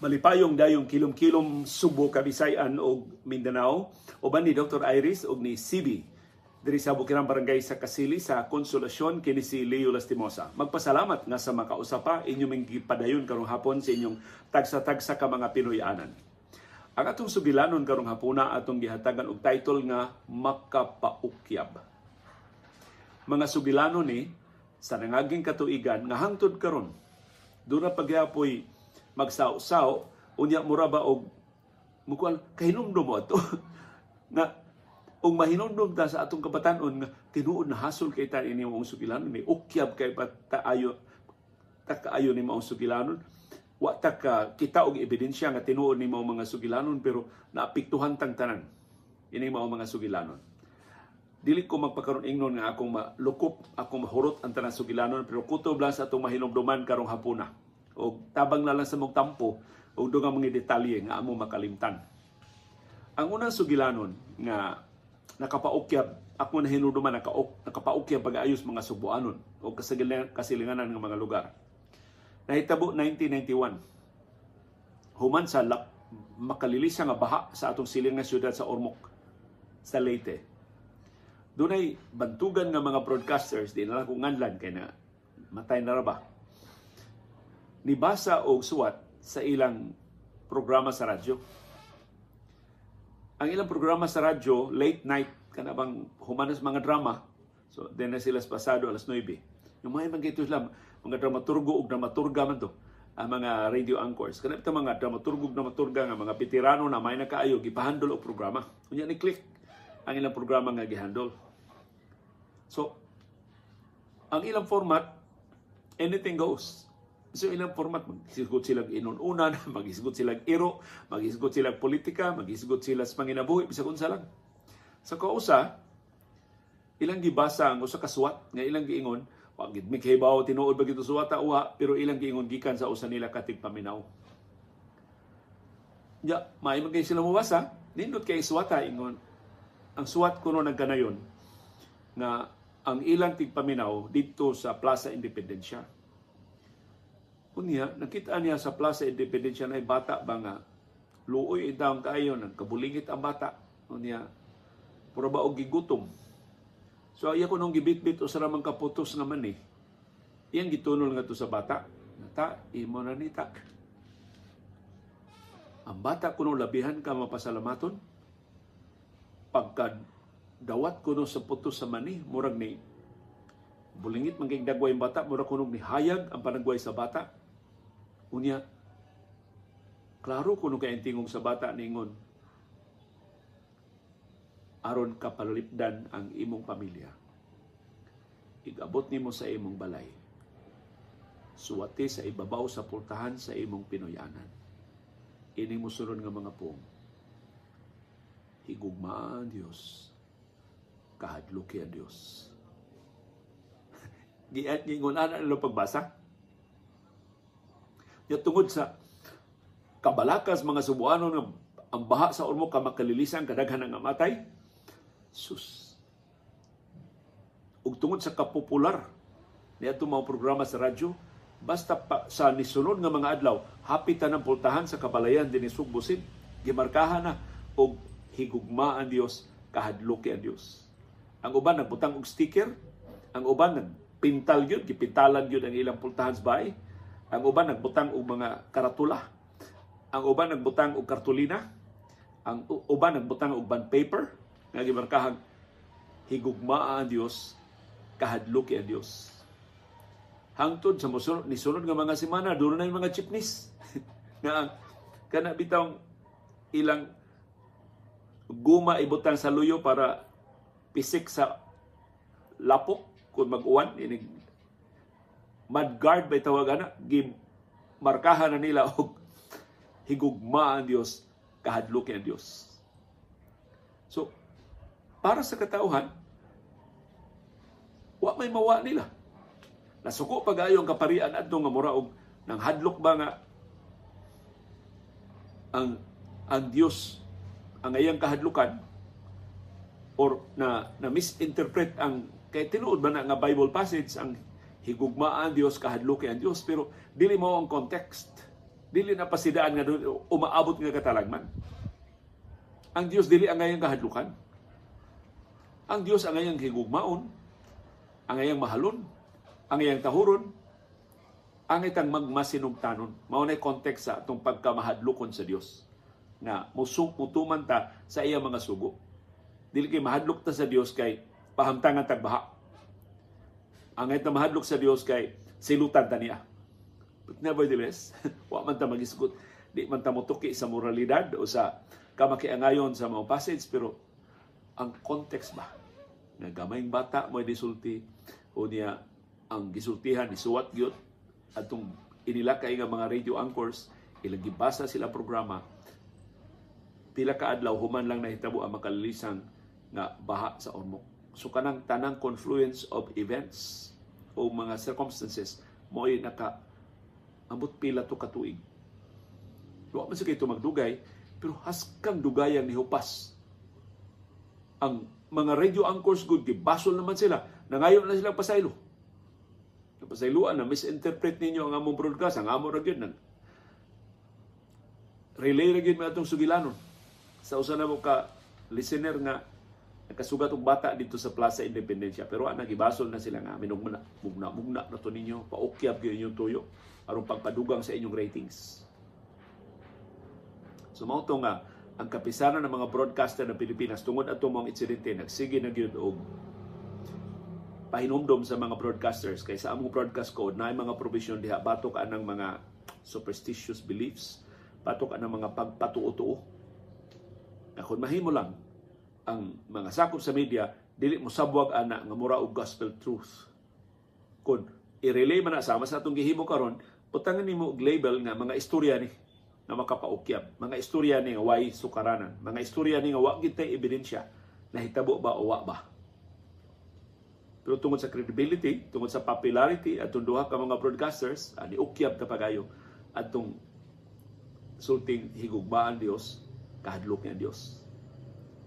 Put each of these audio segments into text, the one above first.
Malipayong dayong kilom-kilom Subo, Kabisayan o Mindanao. Uban ni Dr. Iris o ni CB. Diri sa Bukirang Barangay sa Kasili sa Konsolasyon kini si Leo Lastimosa. Magpasalamat nga sa makausapa inyo ming gipadayon karong hapon sa inyong tagsa-tagsa ka mga Pinoyanan. Ang atong sugilanon karong hapuna atong gihatagan og title nga Makapaukyab. Mga sugilanon ni sa nangaging katuigan nga hangtod karon dura pagyapoy magsaw-saw unya mura ba og mukuan kahinumdum mo ato. Nga ug mahinumdum ta sa atong kabatanon nga tinuod na hasol kay ta ini mong sugilanon ni ukyab kay pataayo ta ni mong sugilanon wa ta ka kita og ebidensya nga tinuod ni mong mga sugilanon pero naapektuhan tang tanan ini mao mga sugilanon dili ko magpakaron ingnon nga akong malukop akong mahurot ang tanan sugilanon pero kutob lang sa atong mahinumduman karong hapuna o tabang na lang sa mong tampo o dugang mga detalye nga amo makalimtan. Ang unang sugilanon nga nakapaukyab ako na hinuduman nakaok nakapaukyab pag-ayos mga subuanon o kasilinganan, ng mga lugar. Nahitabo 1991. Human sa lak, makalilisa nga baha sa atong siling nga syudad sa Ormoc sa Leyte. Dunay bantugan nga mga broadcasters di na kung nganlan kay na matay na ra ba nibasa og suwat sa ilang programa sa radyo. Ang ilang programa sa radyo, late night, kanabang humanas mga drama. So, then na sila pasado alas 9. Yung mga mga ito lang, mga dramaturgo o dramaturga man to, ang mga radio anchors. Kanap ito mga dramaturgo o dramaturga nga mga veterano na may nakaayo, gipahandol o programa. Kunya ni click ang ilang programa nga gihandol. So, ang ilang format, anything goes So ilang format, mag-isgot sila inununan, mag-isgot sila iro, mag-isgot sila politika, mag-isgot sila sa panginabuhi, bisa kung lang. Sa kausa, ilang gibasa ang usa kaswat nga ilang giingon, wag gid mikhibaw tinuod ba gito suwata uwa, pero ilang giingon gikan sa usa nila katig paminaw. Ya, may magay sila mabasa, nindot kay suwata ingon. Ang suwat kuno nagkanayon nga ang ilang tigpaminaw dito sa Plaza Independencia Unya, nakita niya sa Plaza Independencia na bata ba nga luoy itang kayo nang kabulingit ang bata. Unya, pura ba og gigutom. So iya ko nung gibitbit o saramang kaputos nga man eh. Iyang gitunol nga to sa bata. Nata, imo na nita. Ang bata kuno labihan ka mapasalamaton. Pagka dawat kuno sa putos sa mani, murag ni bulingit man kay dagway bata, murag kuno ni hayag ang panagway sa bata Unya, klaro kuno kay tingog sa bata ningon, aron kapalipdan ang imong pamilya. Igabot nimo sa imong balay. Suwati sa ibabaw sa pultahan sa imong Pinoyanan. Ini mo sunod nga mga pong. Higugmaan Dios. Kahadluki ang Dios. Giat ningon ana lo pagbasa Ya tungod sa kabalakas mga subuanon nga ang baha sa ormo ka makalilisan kadaghan nga matay. Sus. Ug tungod sa kapopular niadto mga programa sa radyo, basta pa, sa nisunod nga mga adlaw, hapit ng pultahan sa kabalayan din ni Sugbusin, gimarkahan na og higugma ang Dios, kahadloki ang Dios. Ang uban nagbutang og sticker, ang uban nagpintal gyud, gipintalan gyud ang ilang pultahan sa bahay, ang uban nagbutang og mga karatula. Ang uban nagbutang og kartulina. Ang uban nagbutang og bond paper nga gimarkahang higugmaa ang Dios, kahadlok ang Dios. Hangtod sa musunod, ni sunod nga mga semana, doon na yung mga chipnis. nga kana bitang ilang guma ibutang sa luyo para pisik sa lapok kung mag-uwan mud guard ba tawag ana gi markahan na nila og higugma ang Dios kahadlok ang Dios so para sa katauhan wa may mawa nila. Nasuko pagayo ang kaparian adto nga mura og nang hadlok ba nga ang ang Dios ang ayang kahadlukan or na na misinterpret ang kay tinuod ba na nga Bible passage ang higugmaan Dios kahadluki ang Dios pero dili mo ang context Dili na pasidaan nga umaabot nga katalagman. Ang Dios dili ang ngayang kahadlukan. Ang Dios ang ngayang higugmaon, ang ngayang mahalon, ang ngayang tahuron, ang itang magmasinugtanon. Mao na context sa atong pagkamahadlukon sa Dios nga musuk mutuman ta sa iya mga sugo. Dili kay mahadlok ta sa Dios kay pahamtangan tagbaha. Ang ita mahadlok sa Dios kay silutan ta niya. But nevertheless, wa man ta magisgot, di man ta motuki sa moralidad o sa kamakiangayon sa mga passage pero ang context ba? Nga gamayng bata mo disulti o niya ang gisultihan ni suwat gyud. Atong inilakay nga mga radio anchors ilang gibasa sila programa. Pila ka adlaw human lang nahitabo ang makalalisang nga baha sa Ormoc so kanang tanang confluence of events o mga circumstances mo ay naka ambot pila to katuig. Wa man sa magdugay, pero haskang dugayan ni Hupas. Ang mga radio anchors good, gibasol naman sila. Nangayon na silang pasaylo. Napasayloan na misinterpret ninyo ang among broadcast, ang among ra nang relay ra gyud atong sugilanon. Sa usa na mo ka listener nga nakasugat og bata dito sa Plaza Independencia pero ana gibasol na sila nga minugna mugna mugna na to ninyo paukyab gyud inyong tuyo aron pagpadugang sa inyong ratings. So mao to nga ang kapisanan ng mga broadcaster ng Pilipinas tungod ato mga insidente nagsige na gyud og pahinumdom sa mga broadcasters kay sa among broadcast code na mga provision diha batok anang mga superstitious beliefs batok anang mga pagpatuo-tuo na kung mahimo lang ang mga sakop sa media dili mo sabwag ana nga mura og gospel truth kun i-relay man na sama sa atong gihimo karon Utangan nimo og label nga mga istorya ni na makapaukyab. Mga istorya ni nga way sukaranan. Mga istorya ni nga wa gid ebidensya na hitabo ba o wa ba. Pero tungod sa credibility, tungod sa popularity at duha ka mga broadcasters, ani ukyab ta pagayo atong sulting higugmaan Dios, kahadlok niya Dios.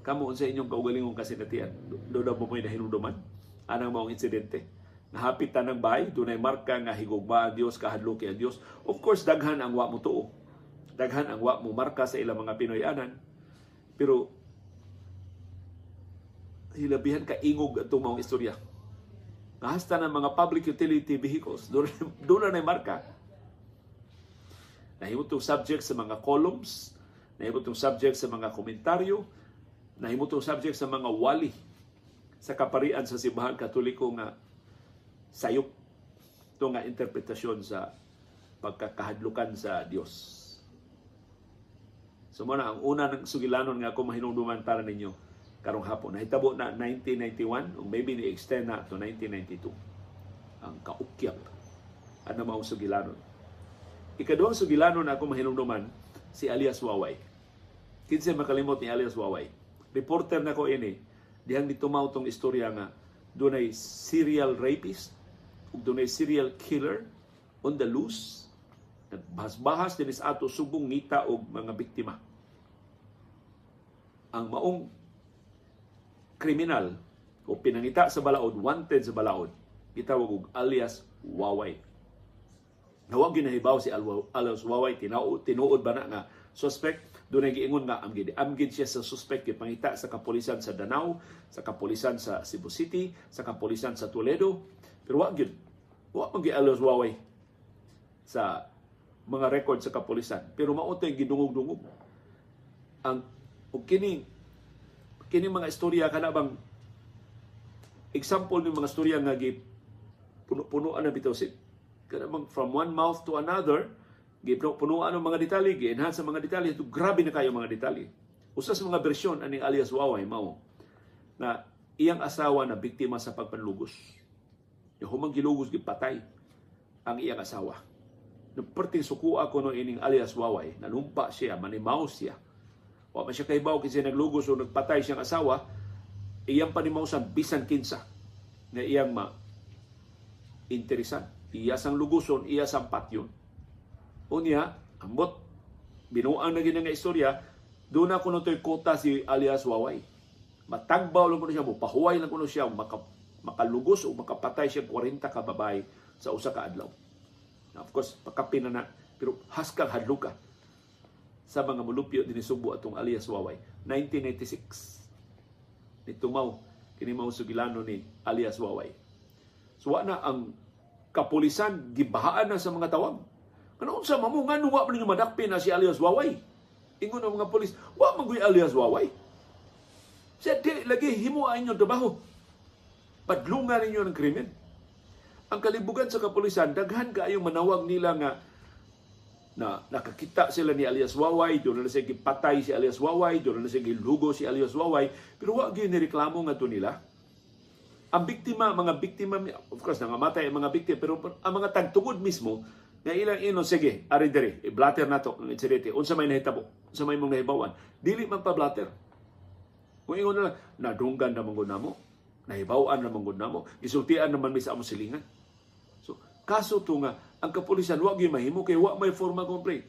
Kamo sa inyong kaugalingong kasinatian, do daw mo may nahinumduman anang maong insidente Nahapit ng bahay, dunay marka nga higugma ang Dios, kahadlok ang Dios. Of course, daghan ang wa mo tuo. Daghan ang wa mo marka sa ilang mga Pinoyanan. Pero hilabihan ka ingog atong mga istorya. Nahasta ng mga public utility vehicles, doon na marka. Nahimot subject sa mga columns, nahimot subject sa mga komentaryo, nahimot subject sa mga wali sa kaparian sa simbahan katoliko nga sayop ito nga interpretasyon sa pagkakahadlukan sa Dios. So muna, ang una ng sugilanon nga ako mahinungduman para ninyo karong hapon. Nahitabo na 1991 o maybe ni-extend na to 1992. Ang kaukyap. Ano maong sugilanon. Ikaduhang sugilanon ako mahinungduman si alias Waway. Kinsa makalimot ni alias Waway. Reporter na ko ini. Dihang ditumaw tong istorya nga doon ay serial rapist ug dunay serial killer on the loose. Nagbahas-bahas dinis ato subong ngita og mga biktima. Ang maong kriminal o pinangita sa balaod wanted sa balaod gitawag og alias Waway Nawag ginahibaw si alias Waway tinuod, tinuod ba na nga suspect doon ay giingon nga amgid. Amgid siya sa suspect pangita sa kapulisan sa Danau, sa kapulisan sa Cebu City, sa kapulisan sa Toledo. Pero wa gyud Wa man gialos waway sa mga record sa kapulisan. Pero mauto gidungog-dungog. Ang ug kini kini mga istorya kana bang example ng mga istorya nga gi puno-punoan na bitaw si kana bang from one mouth to another gipunuan ang mga detalye gi-enhance ang mga detalye to grabe na kayo mga detalye usa sa mga bersyon aning alias Waway mao na iyang asawa na biktima sa pagpanlugos Yung humang gilugos gipatay ang iyang asawa. Nagperting sukuha ko no ining alias Waway, nanumpa siya, manimaw siya. Wa man siya kaibaw kasi naglugos o nagpatay siyang asawa, iyang panimawsan bisan kinsa na iyang ma interesan. Iya sang luguson, iya sang patyon. Unya, ambot, binuang na nga istorya, doon na kuno to'y kota si alias Waway. Matagbaw lang kuno siya, pahuway lang kuno siya, makap makalugos o makapatay siya 40 ka babae sa usa ka adlaw. Of course, pakapin na, na Pero haskang hadluka sa mga mulupyo din Subo atong alias Waway. 1996. Nitumaw kini mao sugilano ni alias Waway. So na ang kapulisan gibahaan na sa mga tawag. Ano unsa mamo ngano wa man madakpi na si alias Waway? Ingon ang mga pulis, wa man alias Waway. Siya di lagi himo inyo trabaho. Padlungan ninyo ng krimen. Ang kalibugan sa kapulisan, daghan kaayo manawag nila nga na nakakita sila ni alias Waway, doon na siya gipatay si alias Waway, doon na siya gilugo si alias Waway, pero wa gyud ni reklamo nga to nila ang biktima, mga biktima, of course, nangamatay ang mga biktima, pero ang mga tagtugod mismo, nga ilang ino, sige, ari diri, i-blatter na to, ang insidente, unsa may nahitabo, unsa may mong nahibawan, dili man pa blatter. Kung ingon na nadunggan na mong namo, nahibawan na mong namo, isultian naman may sa among silingan. So, kaso to nga, ang kapulisan, wag yung mahimo, kay wa may formal complaint.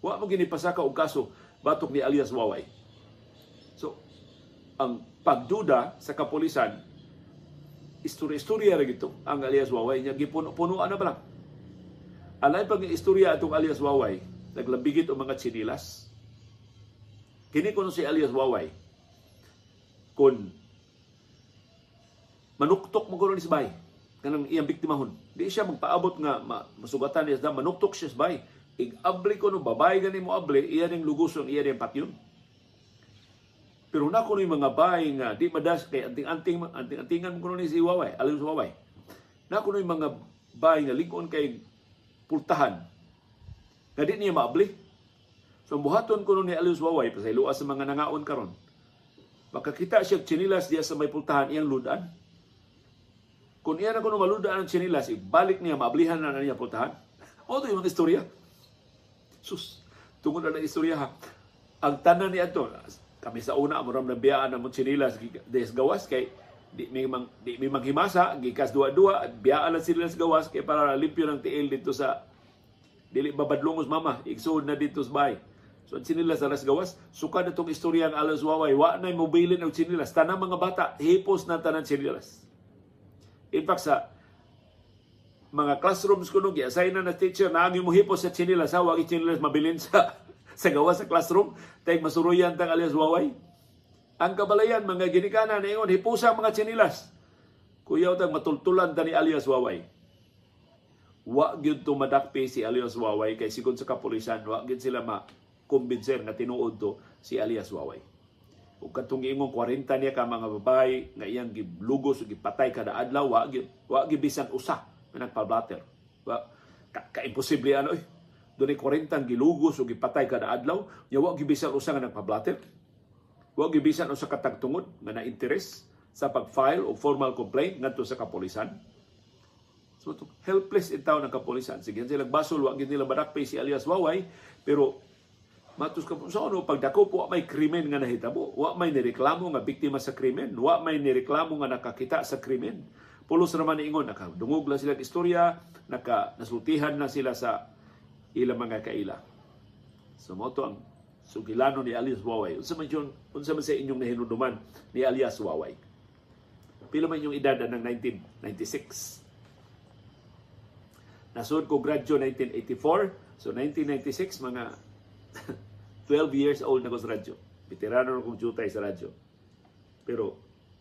Wa mo ginipasaka og kaso, batok ni alias Waway. So, ang pagduda sa kapulisan, istorya-istorya ra gito ang alias Waway niya gipuno-punuan na ba lang. Alay pag istorya atong alias Waway, naglambigit o mga chinilas. Kini kuno si alias Waway. Kun manuktok mo kuno ni sabay kanang iyang biktimahon. Di siya magpaabot nga masugatan niya sa manuktok siya sabay. Ig-abli ko no babay gani mo abli, iya ning luguson, iya ning patyon. Pero na ko mga bay nga di madas kay anting-anting anting-antingan ko ni si Waway, alam sa Waway. Na ko mga bay nga lingon kay pultahan. Nga di niya maabli. So buhaton ko ni Alius Waway pasayloa sa mga nangaon karon. Makakita siya chinilas diya sa may pultahan iyang ludan. Kung iya na kuno maludan ang chinilas, ibalik niya maablihan na, na niya pultahan. O ito yung istorya. Sus, tungod na ng istorya ha. Ang tanan ni Anton, kami sa una mo ram biyaan na mo sinilas des gawas kay di mi mang di mi manghimasa gikas duwa-duwa at biyaan lang sila sa gawas kay para limpyo ng tiil dito sa dili babadlongos mama igsuod na dito sa bay so ang sinilas sa gawas suka na itong istorya ang alas waway wa na mobilin og sinilas. Tanang mga bata hipos na tanan sinilas. In fact sa mga classrooms kuno gi-assign na na teacher na ang mo hipos sa sinilas ha? Wag sinilas mabilin sa sa gawa sa classroom, tay masuruyan tang alias waway. Ang kabalayan, mga ginikana na ingon, hipusa mga chinilas. Kuyaw tang matultulan ta ni alias waway. Wa gyud to madakpi si alias waway kay sigon sa kapulisan, wa gyud sila ma kumbinser nga tinuod to si alias waway. Ug katong ingon 40 niya ka mga babae nga iyang giblugos ug gipatay kada adlaw wa gyud wa gyud bisan usa nga nagpa-blatter. Wa ka, ka imposible ano eh dunay 40 gilugos o gipatay kada adlaw nya wa gibisan usa nga nagpablatter wa gibisan usa ka tagtungod nga na interes sa pag-file o formal complaint ngadto sa kapulisan. So helpless in town ang kapulisan. Sige sila basol wa gid nila badakpay si alias Waway pero matus ka sa ano pagdako po may krimen nga nahitabo wa may nireklamo nga biktima sa krimen wa may nireklamo nga nakakita sa krimen. Pulos raman ingon nakadungog lang sila istorya naka nasultihan na sila sa ila mga kaila. So mo ang sugilano ni Alias Waway. Unsa man yun, unsa man sa inyong nahinuduman ni Alias Waway. Pila man yung edad ng 1996. Nasud ko gradyo 1984. So 1996 mga 12 years old na ko sa radyo. Veterano na kong jutay sa radyo. Pero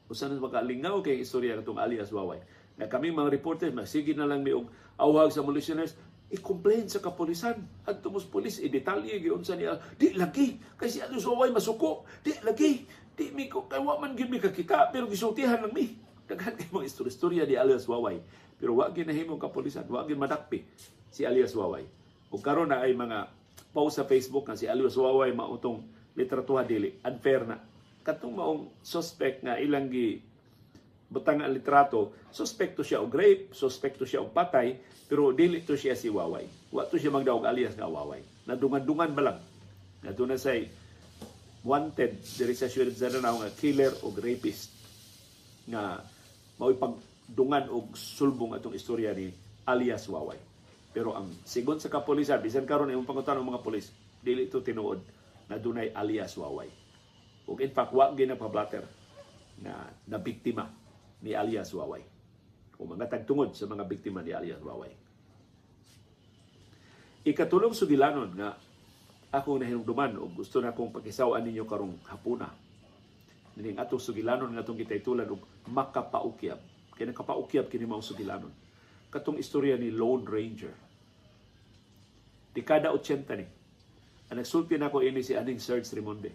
usan na makalingaw kay istorya ng Alias Waway. Na kaming mga reporters, masigit na lang may awag sa mga listeners, i-complain sa kapulisan. At tumos pulis, i-detalye, giyon sa niya, di lagi, kasi ano saway masuko, di lagi, di mi ko, kay man gid kakita, pero gisultihan lang mi. Daghan kay mga istorya di alias Waway. Pero wa ginahimong kapulisan, wa gin madakpi si alias Waway. Ug karon na ay mga post sa Facebook nga si alias Waway mautong litratuha dili, unfair na. Katong maong suspect nga ilang gi butang ang litrato, suspekto siya og rape, suspekto siya og patay, pero dili to siya si Waway. Wa to siya magdaog alias nga Waway. Nadungan-dungan ba lang. Nga na say wanted diri sa Suwed Zananaw nga killer o rapist nga mao pagdungan og sulbong atong istorya ni alias Waway. Pero ang sigon sa kapulisan, bisan karon imong pangutan ng mga pulis, dili to tinuod na dunay alias Waway. Ug in fact, wa ginapablatter na na biktima ni alias Waway o mga tagtungod sa mga biktima ni alias Waway. Ikatulong sugilanon nga ako nahinungduman o gusto na kong pakisawaan ninyo karong hapuna. Ning atong sugilanon nga atong gitaytulan og makapaukyab. Kaya nakapaukyab kini mao sugilanon. Katong istorya ni Lone Ranger. Dekada 80 ni. Ang nagsulti na ko ini si Aning Serge Rimonde.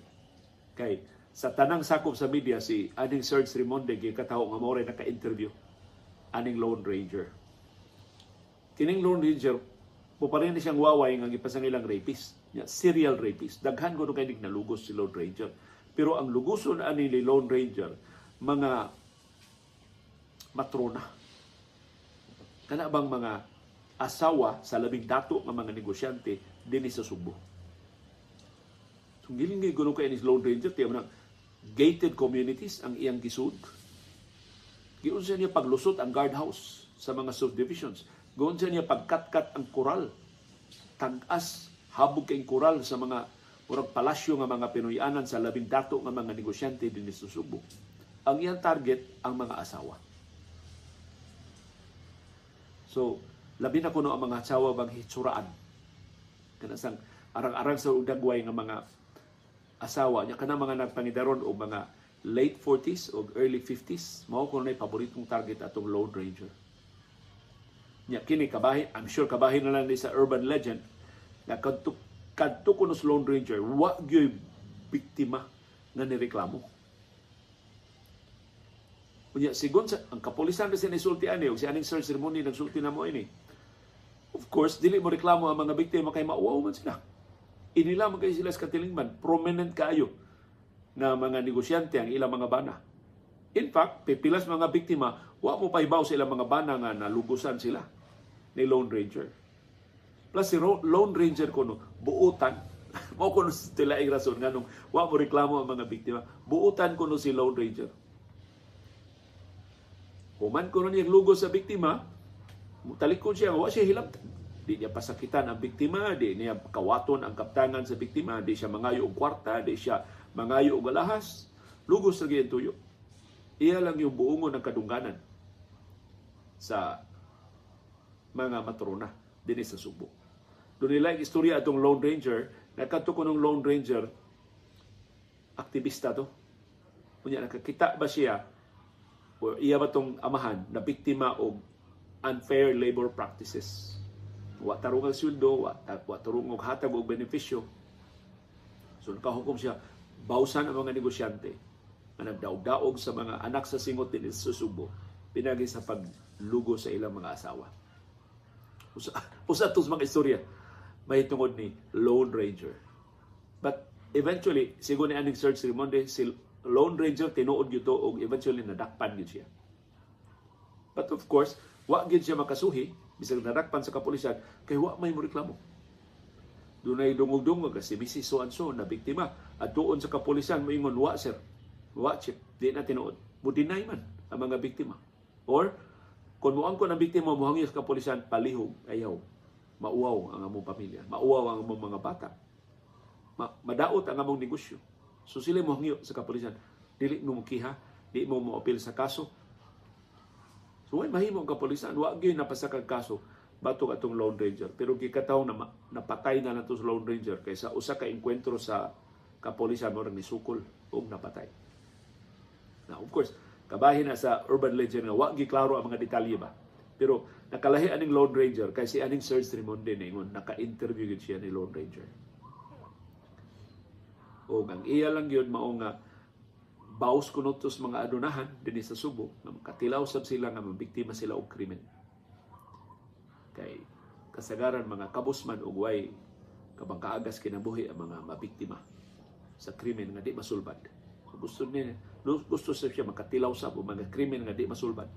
Kay sa tanang sakop sa media si Aning Serge Rimonde gikataho nga mo naka-interview aning Lone Ranger. Kining Lone Ranger mo pa siyang waway nga gipasang ilang rapist. Yeah, serial rapist. Daghan ko kay nalugos si Lone Ranger. Pero ang luguson ani ni Lone Ranger, mga matrona. Kana bang mga asawa sa labing dato nga mga negosyante dinhi sa Subo. So, giling nga gulo kay ni Lone Ranger, tiyan na gated communities ang iyang gisud. Giunsa niya paglusot ang guardhouse sa mga subdivisions. Goon sa niya pagkatkat ang koral. Tag-as, habog kay koral sa mga murag palasyo nga mga Pinoyanan sa labing dato nga mga negosyante din sa. Ang iyang target ang mga asawa. So, labi na kuno ang mga asawa bang hitsuraan. Kanasang arang-arang sa udagway nga mga asawa niya kana mga nagpangidaron o mga late 40s o early 50s mao kuno nay paboritong target atong Lone Ranger nya kini kabahin I'm sure kabahin na lang ni sa urban legend na kadto kadto kuno sa Lone Ranger wa gyoy biktima nga nireklamo Unya sigon sa ang kapulisan kasi nisulti ani og si aning sir ceremony nagsulti na mo ini. Of course, dili mo reklamo ang mga biktima kay mauwaw man sila. Inila man kay sila sa katilingban, prominent kayo na mga negosyante ang ilang mga bana. In fact, pipilas mga biktima, wa mo paibaw sa ilang mga bana nga nalugusan sila ni Lone Ranger. Plus si Lone Ranger ko no, buutan. Mao ko sila ang rason nga nung wa mo reklamo ang mga biktima. Buutan ko no si Lone Ranger. Human ko niyang lugo sa biktima, talikod siya, wa siya hilabtan. Di niya pasakitan ang biktima, di niya kawaton ang kaptangan sa biktima, di siya mangayo og kwarta, di siya mangayo og alahas. Lugos ra gyud tuyo. Iya lang yung buongon ng kadungganan sa mga matrona din sa Subo. Doon nila yung istorya atong Lone Ranger, nagkanto ko ng Lone Ranger, aktivista to. Kunya, nakakita ba siya o iya ba tong amahan na biktima og unfair labor practices. Wa tarong ang sweldo, wa, wa tarong og hatag og benepisyo. So nakahukom siya, bawsan ang mga negosyante na nagdaog-daog sa mga anak sa singot din sa Subo, pinagi sa paglugo sa ilang mga asawa. Usa, usa tos mga istorya may tungod ni Lone Ranger. But eventually, siguro ni aning search Rimonde, si Lone Ranger tinuod gyud to og eventually nadakpan gyud siya. But of course, wa gyud siya makasuhi bisag nadakpan sa kapulisan kay wa may reklamo. Dunay dungog-dungog kasi bisi so and so na biktima at tuon sa kapulisan moingon wa sir. Wa chip di na tinuod. Mo deny man ang mga biktima. Or kung muang ko ng biktima muhangyo sa kapulisan palihog ayaw mauwaw ang among pamilya, mauwaw ang among mga bata. Ma- madaot ang among negosyo So sila mo hangyo sa kapulisan, dili mo mukiha, di mo mo apil sa kaso. Way mahimo ang kapulisan, wa gyud napasakag kaso batok atong Lone Ranger. Pero gikataw na napatay na nato sa Lone Ranger kaysa usa ka enkwentro sa kapulisan mo ni sukol og napatay. Now, of course, kabahin na sa urban legend nga wa giklaro ang mga detalye ba. Pero nakalahi aning Lone Ranger kay si aning Sir Trimonde ningon naka-interview gid siya ni Lone Ranger o ang iya lang yun mao nga baos kunotos mga adunahan dinhi sa Subo nga makatilaw sab sila nga mabiktima sila og krimen. Kay kasagaran mga kabusman og way kabang kaagas kinabuhi ang mga mabiktima sa krimen nga di masulbad. Gusto niya gusto sa siya makatilaw sa mga krimen nga di masulbad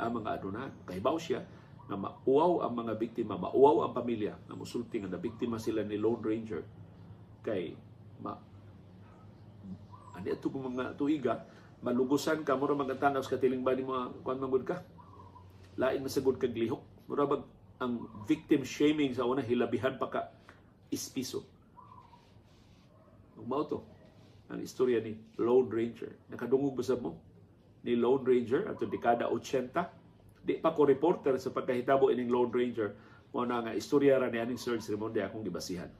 ang mga adunahan. Kay baos siya nga mauaw ang mga biktima, mauaw ang pamilya na musulti nga biktima sila ni Lone Ranger. Kay ma ani ato kung mga tuiga malugusan ka mura magantanaw sa katiling ba ni mga kuan mangud ka? Lain masagod kag lihok. Mura bag ang victim shaming sa una hilabihan pa ka ispiso. Mao to ang istorya ni Lone Ranger. Nakadungog ba mo? Ni Lone Ranger ato dekada 80 di pa ko reporter sa pagkahitabo ining Lone Ranger. Mo na nga istorya ra ni aning Serge Remonde akong gibasihan.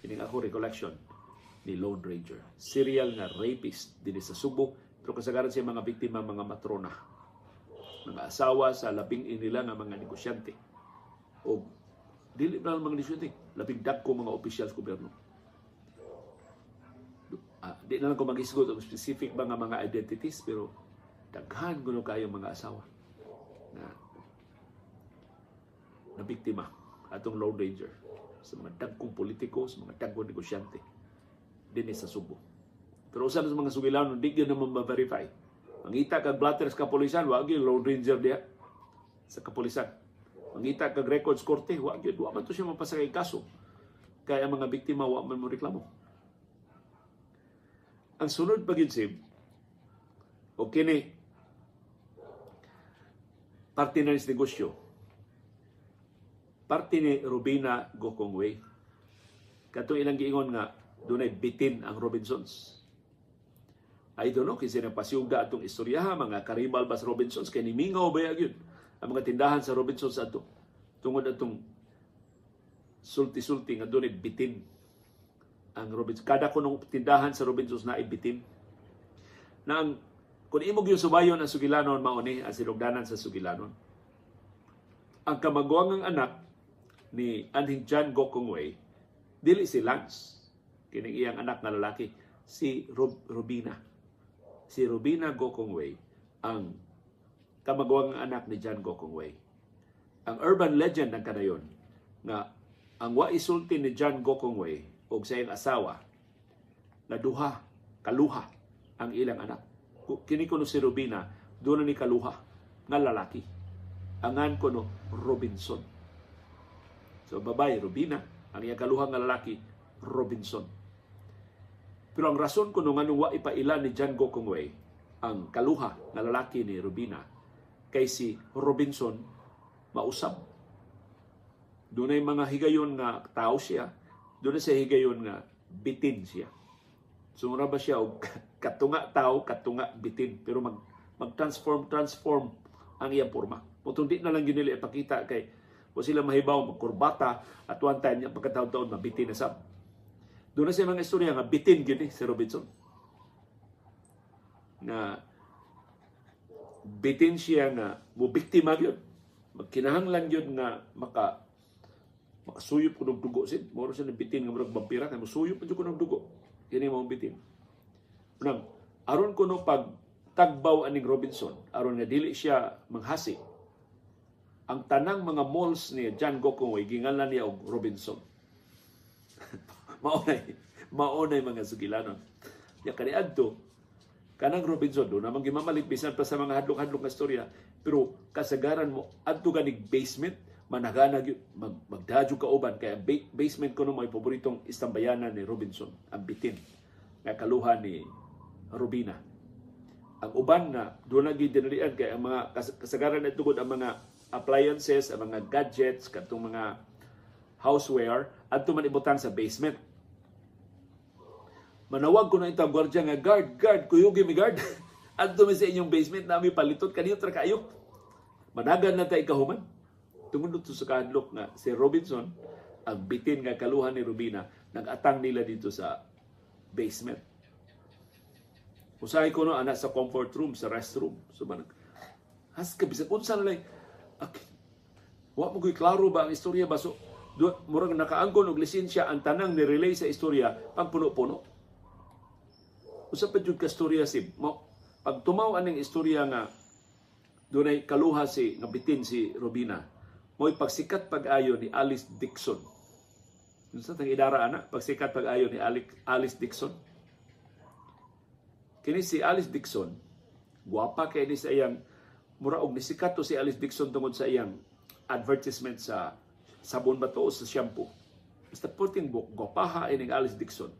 Ining ako recollection ni Lone Ranger. Serial nga rapist dinhi sa Subo pero kasagaran siya mga biktima mga matrona. Mga asawa sa labing inila nga mga negosyante. O dili na mga negosyante, labing dagko mga opisyal sa gobyerno. Ah, di na lang ko mag-isgot og specific mga mga identities pero daghan kuno kayo mga asawa na na biktima atong Lone Ranger sa mga dagkong politiko, sa mga dagkong negosyante dinhi sa Subo. Pero usa sa mga sugilanon di gyud naman ma-verify. Mangita kag blatters kapulisan, wa gyud Lone Ranger diha sa kapulisan. Mangita kag records korte, wa gyud wa man to siya mapasakay kaso. Kaya ang mga biktima wa man mo reklamo. Ang sunod pa gyud sib o kini parte na sa negosyo. Parte ni Rubina Gokongwei. Kato ilang giingon nga dunay bitin ang Robinsons. I don't know kasi nagpasiyugda atong istoryaha mga karibal bas Robinsons kay nimingaw ba yun ang mga tindahan sa Robinsons ato tungod atong sulti-sulti nga dunay bitin ang Robinsons. Kada kunong tindahan sa Robinsons na ibitin. Na ang kung imog yung subayon ang Sugilanon mauni ang sinugdanan sa Sugilanon. Ang kamagwangang anak ni Anhing John Gokongwei dili si Lance kining iyang anak na lalaki si Rob, Robina. Si Robina Gokongwei ang kamagwangang anak ni John Gokongwei. Ang urban legend ng kanayon nga ang wa ni John Gokongwei og sa iyang asawa na duha kaluha ang ilang anak. Kini kuno si Robina doon ni kaluha nga lalaki. Angan kuno Robinson. So babay Robina ang iyang kaluha nga lalaki Robinson pero ang rason kuno nga wa ipaila ni John Gokongwei ang kaluha nga lalaki ni Robina kay si Robinson mausab dunay mga higayon nga tao siya dunay sa higayon nga bitin siya Sumura ba siya og katunga tao, katunga bitin, pero mag mag-transform transform ang iyang porma. Mutong di na lang ginili ipakita kay o sila mahibaw magkurbata at one time niya pagkataon-taon mabitin na sab. Doon na siya mga istorya nga bitin gini si Robinson. Na bitin siya nga mo biktima gyud. Magkinahanglan gyud nga maka makasuyop ko ng dugo sid. Moro siya bitin nga murag vampira kay musuyop ko ng dugo. Kini mao bitin. Unang, aron kuno pag tagbaw aning Robinson, aron nga dili siya manghasi. Ang tanang mga malls ni John Gokongwei gingalan niya og Robinson. maunay, maunay mga sugilanon. Ya kaniadto kanang Robinson do namang gimamalit bisan pa sa mga hadlok-hadlok nga storya. Pero kasagaran mo adto ganig basement managana mag, magdadyo ka uban. Kaya basement ko no may paboritong istambayanan ni Robinson ang bitin nga kaluha ni Rubina ang uban na doon na ginarian kay ang mga kasagaran na tugod ang mga appliances ang mga gadgets katong mga houseware adto man ibutang sa basement manawag ko na itang gwardiya nga guard guard kuyugi mi guard adto mi sa inyong basement nami palitot kaniyo tra kayo managan na ta ikahuman tungod to sa kadlok nga si Robinson ang bitin nga kaluhan ni Rubina nag-atang nila dito sa basement. Usahay ko no anak sa comfort room, sa restroom. So man, has ka bisag unsa na lang okay. Wa mo koy klaro ba ang istorya ba so murag nakaangkon og lisensya ang tanang ni relay sa istorya pang puno-puno. Usa pa jud ka istorya si mo pag tumaw aning istorya nga dunay kaluha si nga bitin si Robina mo'y pagsikat pag-ayo ni Alice Dixon. Yung sa tang idara ana, pagsikat pag-ayo ni Alice Dixon. Kini si Alice Dixon, guwapa kay ni sa iyang mura og nisikat to si Alice Dixon tungod sa iyang advertisement sa sabon ba to o sa shampoo. Basta puting guwapaha ining Alice Dixon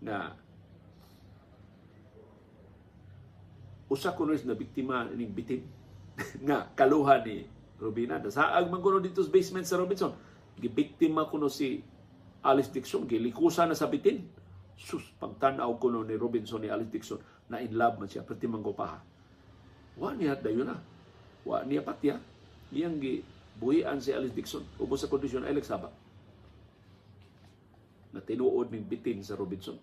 na usa kuno na biktima ning bitin nga kaluha ni Robina. Dasaag man kuno dito sa basement sa Robinson. Gibiktima kuno si Alice Dixon. Gilikusa na sa bitin. Sus, pagtanaw kuno ni Robinson ni Alice Dixon na in love man siya. Pati manggopaha. Wa niya dayo na. Wa niya patya. Iyang gi buhian si Alice Dixon ubos sa kondisyon ay nagsaba na tinuod ning bitin sa Robinson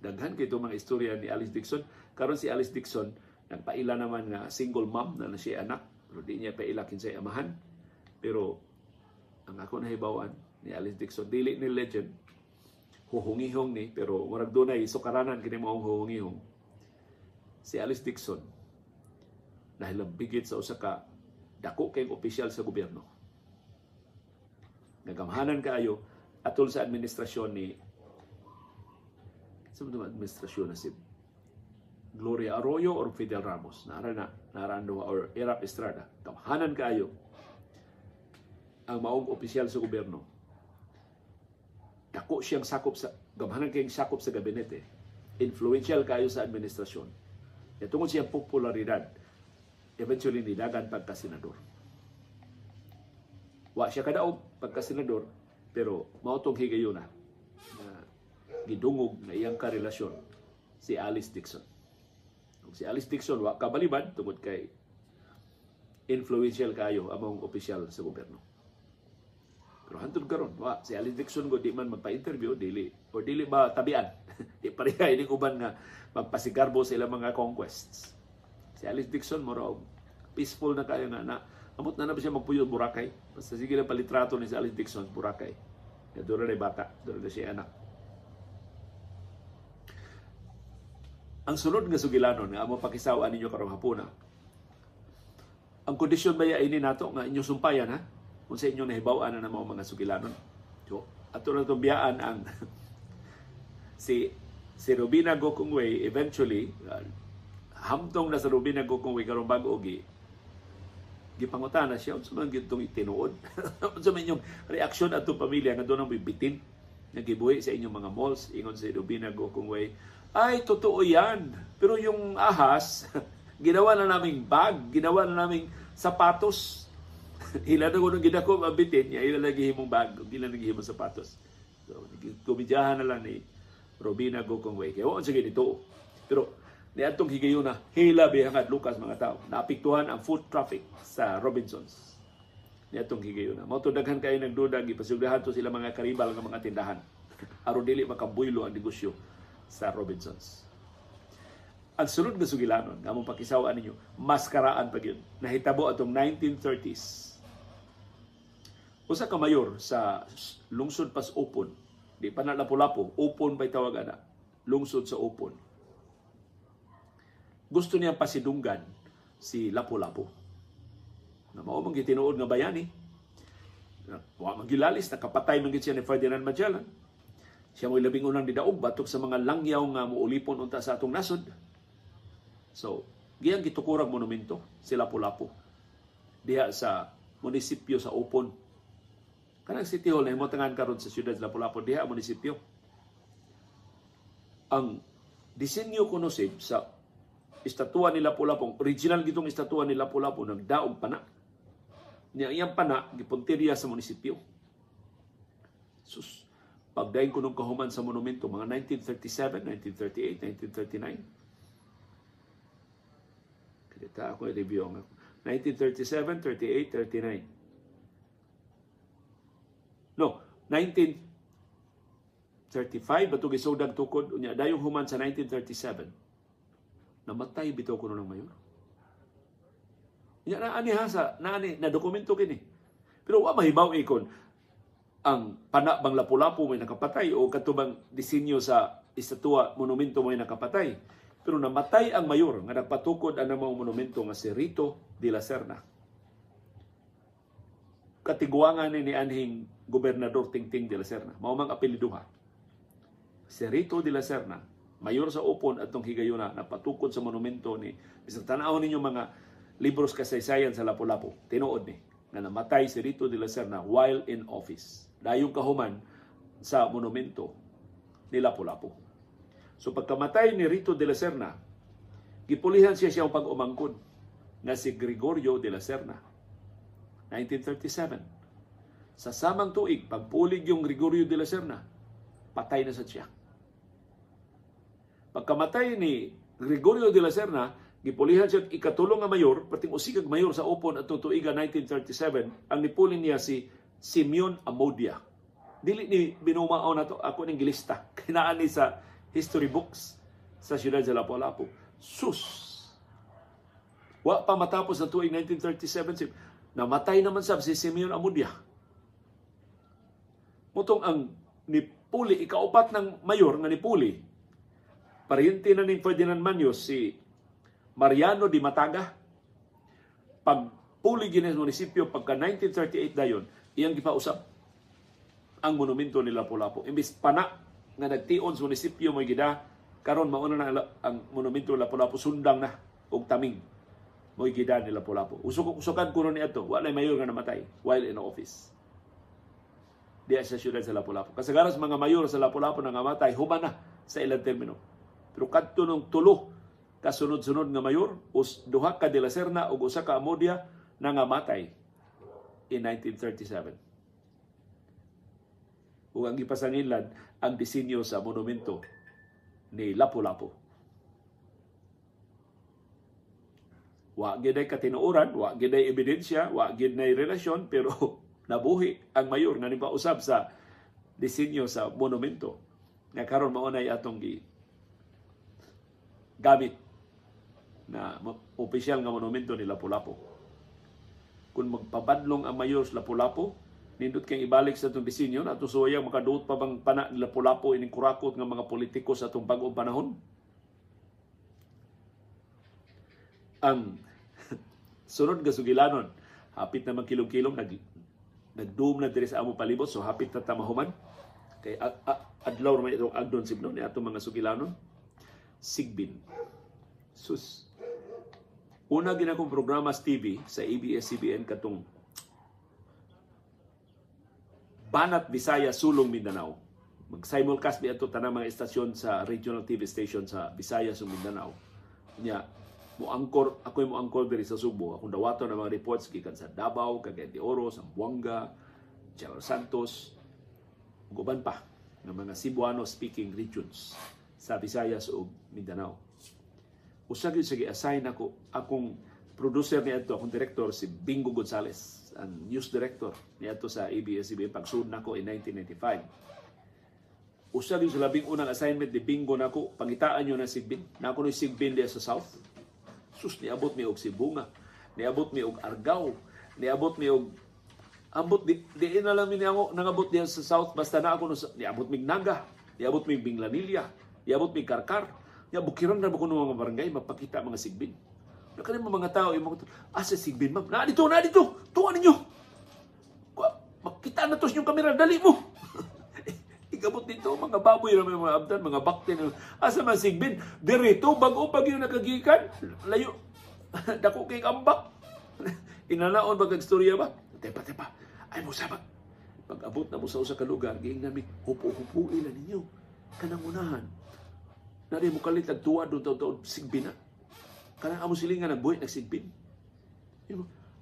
daghan kay mga istorya ni Alice Dixon. Karon si Alice Dixon nagpaila naman nga single mom na, na siya anak. Pero di niya paila kinsay amahan. Pero ang ako nahibawan ni Alice Dixon dili ni legend. Huhungihong ni pero murag dunay sukaranan kini mao huhungihong. Si Alice Dixon dahil bigit sa usa ka dako kay opisyal sa gobyerno. Nagamhanan kaayo atol sa administrasyon ni sa mga administrasyon na si Gloria Arroyo or Fidel Ramos. Nara na narando or Erap Estrada. Kamhanan kaayo ang maong opisyal sa gobyerno. Dako siyang sakop sa gamhanan kayong sakop sa gabinete. Influential kayo sa administrasyon. E siyang popularidad eventually nidagan pagka senador wa siya kadaog pagka senador pero mautong higayon na gidungog na iyang karelasyon si Alice Dixon. Ug si Alice Dixon wa kabalibad tungod kay influential kayo among opisyal sa gobyerno. Pero hantod karon, wa si Alice Dixon go di man magpa-interview dili o dili ba tabian. di pareha ini uban nga magpasigarbo sa ilang mga conquests. Si Alice Dixon mo peaceful na kayo nga na amot na na ba siya magpuyo Boracay. Basta sige lang palitrato ni si Alice Dixon Boracay. Ya dura na bata, dura na siya anak. Ang sunod nga sugilanon nga amo pakisaw ninyo karong hapuna. Ang kondisyon ba ini nato nga inyo sumpayan ha? Kung sa inyo nahibaw-an na mga mga sugilanon. So, ato na biyaan ang si si Robina Gokongwei eventually uh, hamtong na sa Robina Gokongwei karong bago gi gipangutana siya unsa man gyud tong itinuod unsa man inyong reaksyon adto pamilya nga doon ang bibitin nagibuhi sa inyong mga malls ingon si Robina Gokongwei ay, totoo yan. Pero yung ahas, ginawa na naming bag, ginawa na naming sapatos. Ila na ko nung ginako mabitin niya, ila lagi himong bag, ila lagi himong sapatos. So, kumidyahan na lang ni Robina Gokongwei. Kaya wala sige dito. Pero, ni atong higayon na hila bihangat Lucas mga tao. Naapektuhan ang foot traffic sa Robinsons. Ni atong higayon na. Mao daghan kayo nagduda gipasugdahan to sila mga karibal nga mga tindahan. aron dili makabuylo ang negosyo sa Robinsons. Ang sunod nga sugilanon, nga mong pakisawaan ninyo, maskaraan pa yun. Nahitabo atong 1930s. Usa ka mayor sa lungsod pas Upon, di pa na lapu-lapu, Upon pa'y tawag ana, lungsod sa Upon. Gusto niya pasidunggan si Lapu-Lapu. Na mao man gitinuod nga bayani. Wa man gilalis nakapatay man siya ni Ferdinand Magellan siya mo'y labing unang didaog batok sa mga langyaw nga muulipon unta sa atong nasod. So, giyang gitukurang monumento si Lapu-Lapu diha sa munisipyo sa Upon. Kanang City Hall na himutangan karon sa siyudad Lapu-Lapu diha munisipyo. Ang disenyo kuno sa estatwa ni Lapu-Lapu, original gitong estatwa ni Lapu-Lapu nagdaog pana. Niya iyang pana gipuntirya sa munisipyo. Sus, Pagdayon ko nung kahuman sa monumento, mga 1937, 1938, 1939. Kita ako i-review ang 1937, 38, 39. No, 1935, bato gisugdag tukod, unya, dayong human sa 1937, namatay bitaw ko ng mayor. Unya, naani ha sa, naani, na dokumento kini. Pero wa mahibaw ikon, ang pana bang lapu-lapu may nakapatay o katubang disenyo sa estatwa monumento may nakapatay. Pero namatay ang mayor nga nagpatukod ang mga monumento nga si Rito de la Serna. Katiguangan ni anhing gobernador Tingting de la Serna. Mao mang apelyiduha. Si Rito de la Serna, mayor sa Upon atong higayuna napatukod sa monumento ni bisag tanaw ninyo mga libros kasaysayan sa Lapu-Lapu. Tinuod ni nga namatay si Rito de la Serna while in office dayong kahuman sa monumento ni Lapu-Lapu. So pagkamatay ni Rito de la Serna, gipulihan siya siyang pag-umangkod na si Gregorio de la Serna. 1937. Sa samang tuig, pagpulig yung Gregorio de la Serna, patay na sa siya. Pagkamatay ni Gregorio de la Serna, Gipulihan siya ikatulong nga mayor, pating usigag mayor sa Upon at tuiga 1937, ang nipulin niya si Simeon Amodia. Dili ni binumao na to, ako ning gilista. Kinaan ni sa history books sa siyudad sa Lapu-Lapu. Sus! Wa pa matapos ang tuig 1937, si, namatay naman sa si Simeon Amodia. Mutong ang nipuli, ikaupat ng mayor nga nipuli, pariente na ni Ferdinand Manyos si Mariano Di Mataga. Pag puli ginis munisipyo pagka 1938 dayon, iyang gipausap ang monumento ni Lapu-Lapu. Imbis pana nga nagtion sa munisipyo mo gida karon mauna na ang monumento ni Lapu-Lapu sundang na og taming mo gida ni Lapu-Lapu. Usok usukan kuno ni ato, wala mayor nga namatay while in office. Diya sa syudad sa Lapu-Lapu. Kasagaran sa mga mayor sa Lapu-Lapu nga namatay, human na sa ilang termino. Pero kadto nung tulo kasunod-sunod nga mayor, us duha ka de la Serna ug usa ka Amodia nangamatay in 1937. Ug ang gipasanginlan ang disenyo sa monumento ni Lapu-Lapu. Wa giday katinuoran, wa giday ebidensya, wa giday relasyon pero nabuhi ang mayor nga nipausab sa disenyo sa monumento nga karon mao nay atong gi gamit na opisyal nga monumento ni Lapu-Lapu. Kung magpabadlong ang mayor sa Lapu-Lapu, nindot kang ibalik sa itong disenyo na tusuyang makaduot pa bang pana ni Lapu-Lapu ining kurakot nga mga politiko sa itong bagong panahon? Ang sunod nga sugilanon, hapit na magkilom-kilom, nag, nag-doom na diri sa amo palibot, so hapit na tamahuman. Kay adlaw naman itong agdon sibno ni atong mga sugilanon. Sigbin. Sus. Una ginakong programa sa TV sa ABS-CBN katong Banat Bisaya Sulong Mindanao. Mag-simulcast mi ato tanang mga estasyon sa regional TV station sa Bisaya sa Mindanao. Nya mo angkor ako mo angkor diri sa Subo. Akong dawato na mga reports gikan sa Davao, Cagayan de Oro, Zamboanga, General Santos, uban pa ng mga Cebuano speaking regions sa Visayas ug Mindanao usa gyud sa gi-assign ako akong producer ni adto akong director si Bingo Gonzales ang news director ni adto sa ABS-CBN pagsud nako in 1995 usa gyud sa labing unang assignment ni Bingo nako pangitaan nyo na Sigbin nako ni Sigbin diya sa south. Sus niabot mi og Sibunga niabot mi og Argao niabot mi og ambot di, di na lang mi ako nangabot diya sa south basta na ako niabot mi Naga niabot mi Binglanilla niabot mi Karkar Ya bukiran na ko ng mga barangay mapakita mga sigbin. Na kanang mga tao yung mga ah sigbin ma'am. Na dito, na dito. Tuwa ninyo. Makita na tos yung kamera dali mo. Igabot dito mga baboy na mga abdan, mga bakte na asa man sigbin. Dirito bago pag yung nakagikan. Layo. Dako kay kambak. Inanaon ba kag istorya ba? Tepa tepa. Ay mo sabak. Pag abot na mo sa usa ka lugar, giing nami hupo-hupo ila ninyo. Kanang unahan na di mo kalit nagtuwa doon taon-taon sigbin na. Kanang amo silingan nagbuhi nagsigbin.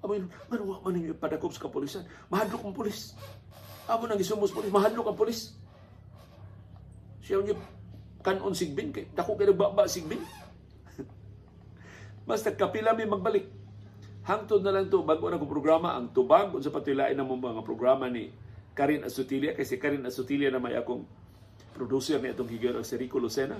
Amo yun, manuwa man ninyo padakop sa kapulisan. Mahadlok ang pulis. Amo nang isumos pulis, mahadlok ang pulis. Siya niya kanon sigbin kay dako kay nagbaba sigbin. Basta kapila mi magbalik. Hangtod na lang to bago na ko programa ang tubag unsa patilain na mga programa ni Karin Asutilia kasi Karin Asutilia na may akong producer ni atong higiro si Rico Lucena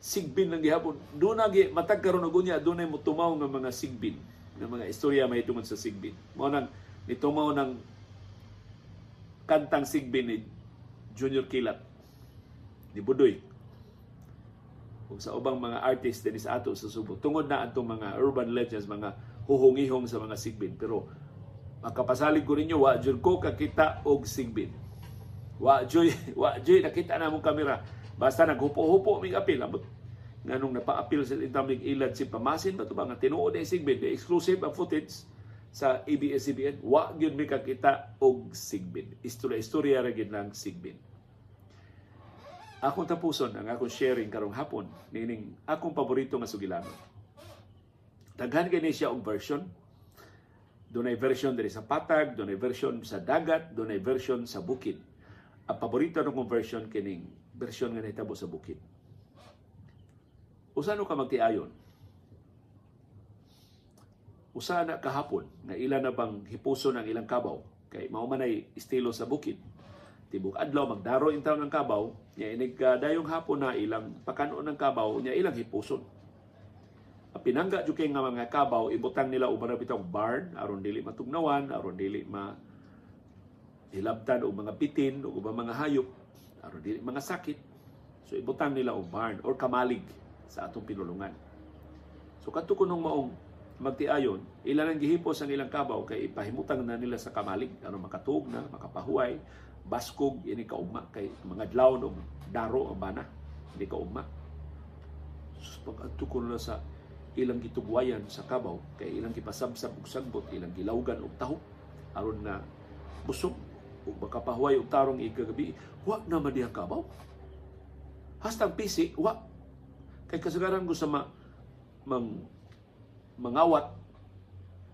sigbin lang gihapon. Doon na matag karon og unya doon mo tumaw ng mga sigbin, ng mga istorya may tungod sa sigbin. Mo nang nitumaw ng kantang sigbin ni Junior Kilat ni Budoy ug sa ubang mga artist din sa ato sa Subo. Tungod na atong mga urban legends, mga huhungihong sa mga sigbin. Pero makapasalig ko ninyo, wa jud ko kakita og sigbin. Wa joy, wa joy nakita na mong kamera Basta naghupo-hupo mig apil. Abot nganong napa-apil sa intamig ilad si pamasin ba to ba nga tinuod ni sigbin the exclusive ang footage sa ABS-CBN wa gyud mi kakita og sigbin. Istorya-istorya ra gyud lang sigbin. Akong tapuson ang akong sharing karong hapon nining akong paborito nga sugilanon. Daghan kini siya og version. Dunay version diri sa patag dunay version sa dagat dunay version sa bukid. Ang paborito ng version kining bersyon nga nahitabo sa bukid. Usano ka magtiayon? usa na kahapon na ilan na bang hipuso ng ilang kabaw kay mao man ay estilo sa bukid tibok adlaw magdaro in taon ng kabaw nya inig uh, dayong hapon na ilang pakanon ng kabaw nya ilang hipuson pinangga jud kay nga mga kabaw ibutang nila uban bitong barn aron dili matugnawan aron dili ma hilabtan og mga bitin o ubang mga hayop aron dili mga sakit so ibutang nila og barn or kamalig sa atong pinulungan. So kadto kunong maong magtiayon, ilan ang gihipos ang ilang kabaw kay ipahimutang na nila sa kamalig. Aron makatug na, makapahuway, baskog ini kaugma kay mga dlawon og daro ang bana, hindi kaugma. Sus pag ko na sa ilang gitugwayan sa kabaw kay ilang gipasabsab og sagbot, ilang gilawgan og taho aron na busog ug makapahuway og tarong ikagabi, wa na man diyang kabaw. Hastang pisi, wa kay kasagaran ko sa ma, mang mangawat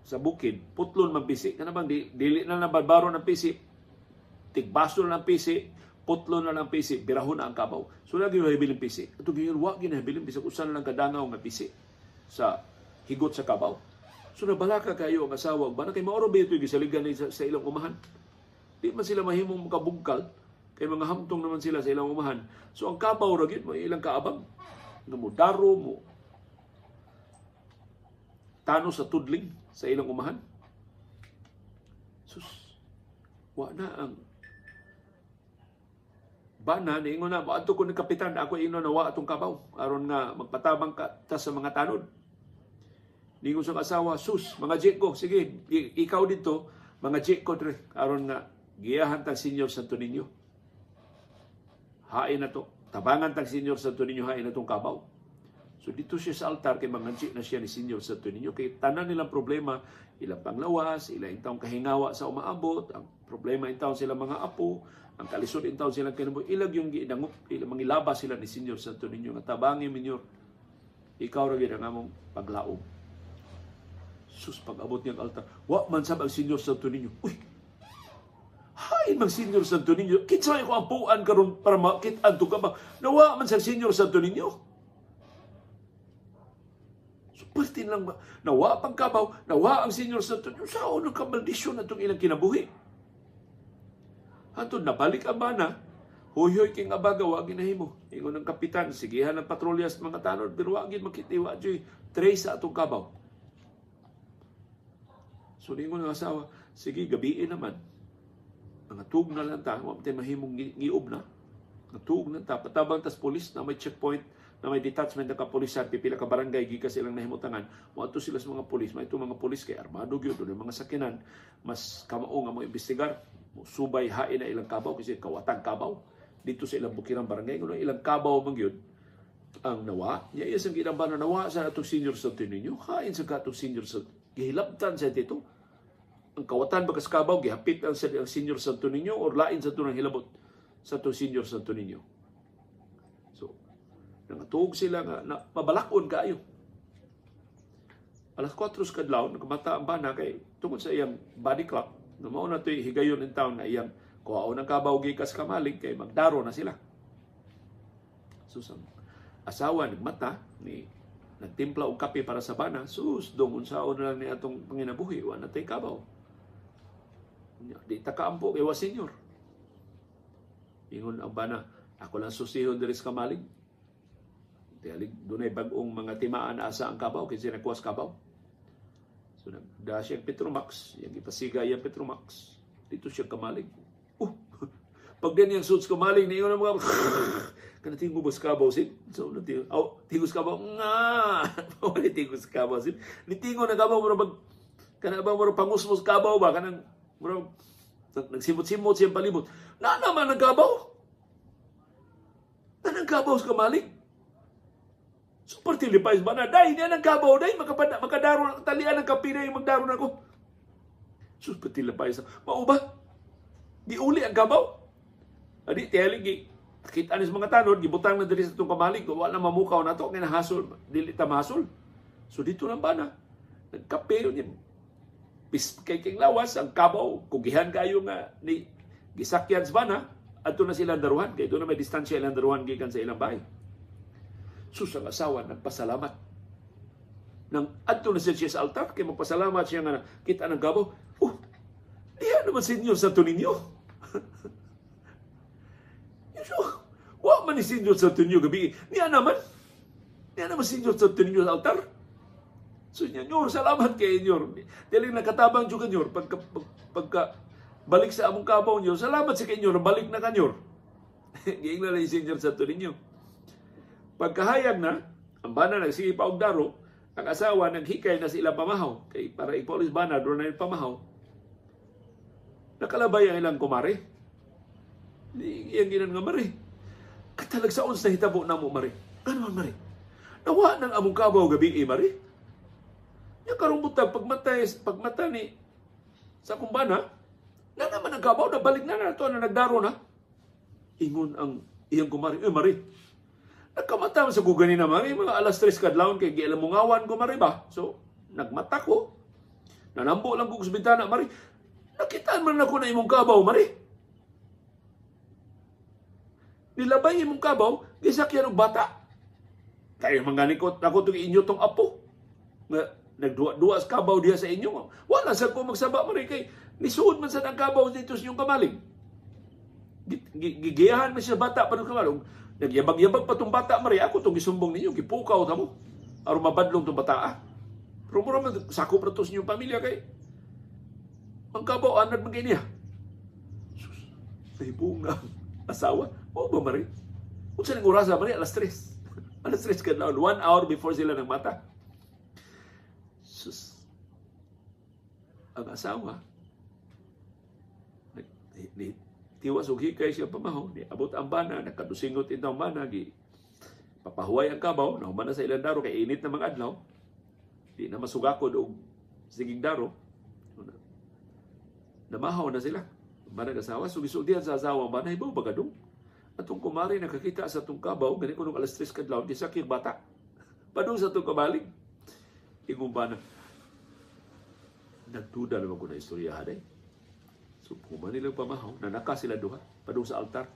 sa bukid, putlon man pisi. Kana bang di, dili na nabarbaro ng pisi, tigbaso na ng pisi, putlon na ng pisi, birahon na ang kabaw. So lagi yung hibiling pisi. Ito ganyan, wag ginahabiling pisi, kung saan lang kadangaw nga pisi sa higot sa kabaw. So nabalaka kayo ang asawa, ba na kay maoro ba ito gisaligan sa, sa ilang umahan? Di man sila mahimong makabugkal, kay mga hamtong naman sila sa ilang umahan. So ang kabaw ragit, may ilang kaabang, nga mo daro mo, tano sa tudling sa ilang umahan. Sus, wa na ang bana ni ingon na adto ko ni kapitan ako ino na wa atong kabaw aron nga magpatabang ka ta sa mga tanod. Ningon sa asawa, sus, mga jek ko, sige, ikaw dito, mga jek ko aron nga giyahan tag Senyor Santo Niño. Hain na to. Tabangan tag Senyor Santo Niño, hain na tong kabaw. So dito siya sa altar kay mangansi na siya ni Senyor sa ninyo kay tanan nilang problema ilang panglawas, ilang intawong kahingawa sa umaabot, ang problema intawong sila mga apo, ang kalisod intawong sila kinabuhi, ilag yung gidangup, ilang mangilaba sila ni Senyor sa ninyo nga tabangi minyor. Ikaw ra gyud ang among paglaom. Sus pag-abot niyang altar, wa man sab ang Senyor sa ninyo. Uy, Hay mag Senyor Santo Niño. Kitsa ko ang puan karon para makit-an to ka ba? Nawa man sa Senyor Santo Niño. Pwerte lang ba? Nawa pang kabaw, nawa ang senior sa ito. Sa unang kamaldisyon na itong ilang kinabuhi. Hantod nabalik ang bana, Huyoy king abaga, wag ginahimo. Ingon ng kapitan, sigihan ng patrulyas mga tanod, pero wag makitiwa, joy, trace sa atong kabaw. So, ingon ng asawa, sige, gabiin naman. Mga tug na lang ta, wag tayo mahimong giub na. Nga tug na ta, patabang tas polis na may checkpoint, na may detachment ng kapulisan pipila ka barangay gikas silang nahimutangan. Moadto sila sa mga pulis may mga pulis kay armado gyud do mga sakinan mas kamao nga mo imbestigar subay hain na ilang kabaw kasi kawatang kabaw. Dito sa ilang bukirang barangay kuno ilang kabaw man gyud ang nawa niya iya sang ginamba na nawa sa atong senior sa ninyo. Hain sa katong senior sa gihilabtan sa dito ang kawatan bagas kabaw gihapit ang sa senior sa ninyo or lain sa tunang hilabot sa to senior sa ninyo Nangatog sila nga na mabalakon kayo. Alas 4 sa kadlaw, nagkamata ang bana kay tungod sa iyang body clock, na mao na to'y higayon in town na iyang kuhaon ng kabaw gikas kamalig kay magdaro na sila. Sus, ang asawa nagmata ni nagtimpla og kape para sa bana, sus, dong unsaon na lang ni atong panginabuhi, wa na tay kabaw. Di ta kaampo kay wa senior. Ingon ang bana, ako lang susihon diri sa kamalig, Tiyalig, dunay bagong mga timaan asa ang kabaw, kasi nakuwas kabaw. So, nagda siya Petromax, yung ipasiga yung Petromax. Dito siya kamalig. Uh, pag din yung suits kamalig, niyo na mga kana tingos bus kabaw sin. So, natingo, oh, tingos kabaw, nga! Wala tingos kabaw sin. Nitingo na kabaw, mura bag, kana ba mura pangus-mus kabaw ba? Kanang, mura, nagsimot-simot siyang palibot. Na naman ang kabaw! Na ang kabaw sa kamalig? Super tilipais ba na? Day, niya ng kabaw, day, makapad, makadaro, talian ng kapina yung magdaro na ko. Super tilipais. Mao ba? Giuli ang kabaw. Adi, tiyalig, kita ni mga tanod, gibutang na diri sa itong kamalig, wala na mamukaw na to, kaya nahasol, dili ta mahasol. So dito lang ba na? Nagkape yun kay king lawas, ang kabaw, kugihan kayo nga ni gisakyan sa bana, ato na sila daruhan, kay doon na may distansya ilang daruhan gikan sa ilang bahay. Sus ang asawa nagpasalamat. nang adto na siya sa altar kay magpasalamat siya nga kita ng gabaw. Oh, diya naman senyor sa ninyo. so, wa man ni senyor sa ninyo gabi. Niya naman. Niya naman senyor sa ninyo sa altar. So, Senyor, salamat kay Senyor. Dili nakatabang jud kanyor pagka, pagka balik sa among kabaw niyo. Salamat sa kanyor, balik na kanyor. Giing na lang Senyor sa ninyo. Pagkahayag na, ang bana nagsige pa og daro, ang asawa naghikay na sila pamahaw kay para ipolis bana do na pamahaw. Nakalabay ang ilang kumare. Iyang ginan nga mare. Katalag sa uns na hitabo na mo mare. Ano man mare? Nawa nang among kabaw gabi eh mare. Karong butang pagmatay pagmata ni sa kumbana, na naman ang kabaw na na na to na nagdaro na. Ingon ang iyang kumari, eh mari. Nagkamata sa gugani na mari, mga alas 3 kadlawon kay gialam mo ngawan ko mari ba. So, nagmata ko. Nanambo lang ko sa bintana mari. Nakitaan man ako na imong kabaw mari. Nilabay imong kabaw, gisakyan og bata. Kaya manganikot ako itong inyo tong apo. Nga, nagduwa-duwa sa kabaw diya sa inyo. Wala sa ko magsaba rin kay nisuod man sa ng kabaw dito sa inyong kamaling. Gigiyahan mo siya bata pa ng kamaling. Nagyabag-yabag pa tong bata Maria ako tong gisumbong ninyo gipukaw ta mo. aron mabadlong tong bata. Ah. Pero mo man sakop na to sa inyong pamilya kay ang kabaw anad man niya. Sus, may bunga asawa. O ba Maria? Kung sa nang orasa Maria alas 3. alas 3 ka na, one hour before sila nang mata. Sus. Ang asawa, ni, tiwas og hikay siya pamahaw, ni abot ang bana, nakadusingot itong bana, gi papahuway ang kabaw, nahuman na sa ilang daro, kay init na mga adlaw, di na masugakod og sigig daro, namahaw na sila. Bana asawa, sugisuldihan sa asawa, bana ibaw bagadong. Atong kumari nakakita sa tong kabaw, gani ko nung alas 3 kadlaw, di sakit bata. Padung sa tong kabaling. Ingon ba na, nagduda naman ko na istorya haday. So, kuman nilang pamahaw, nanaka sila duha, padung sa altar.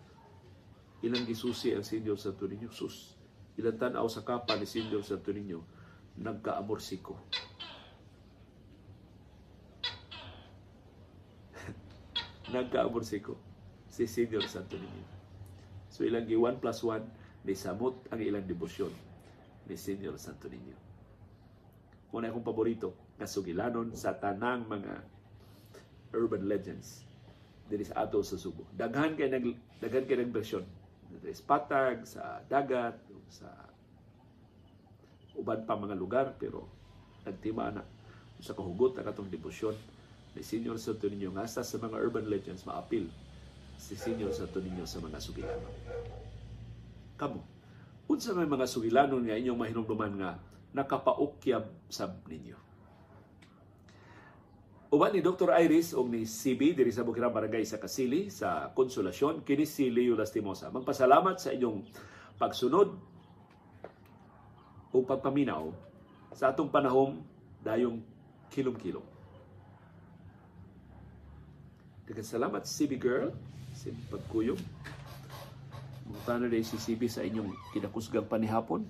Ilang gisusi ang Senyor Santo Niño, sus. Ilang tanaw sa kapa ni Senyor Santo Niño, nagkaamorsiko. nagkaamorsiko si Senyor Santo Niño. So ilang gi 1 plus 1, ni samot ang ilang debosyon ni Senyor Santo Niño. Muna akong paborito nga sugilanon sa tanang mga urban legends diri sa ato sa Subo. Daghan kay nag daghan kay nag bersyon. Sa patag, sa dagat, sa uban pa mga lugar pero nagtima na sa kahugot ang atong debosyon ni Senyor Santo Niño nga sa mga urban legends maapil si Senyor Santo Niño sa mga sugilanon. Kamo, unsa may mga sugilanon nga inyong mahinumduman nga nakapaukyab sab ninyo. Uban ni Dr. Iris o ni CB diri sa Bukirang Barangay sa Kasili sa Konsolasyon kini si Leo Lastimosa. Magpasalamat sa inyong pagsunod o pagpaminaw sa atong panahon dayong kilom-kilom. Dagan salamat CB girl sa pagkuyog. Na si CB sa inyong kinakusgang panihapon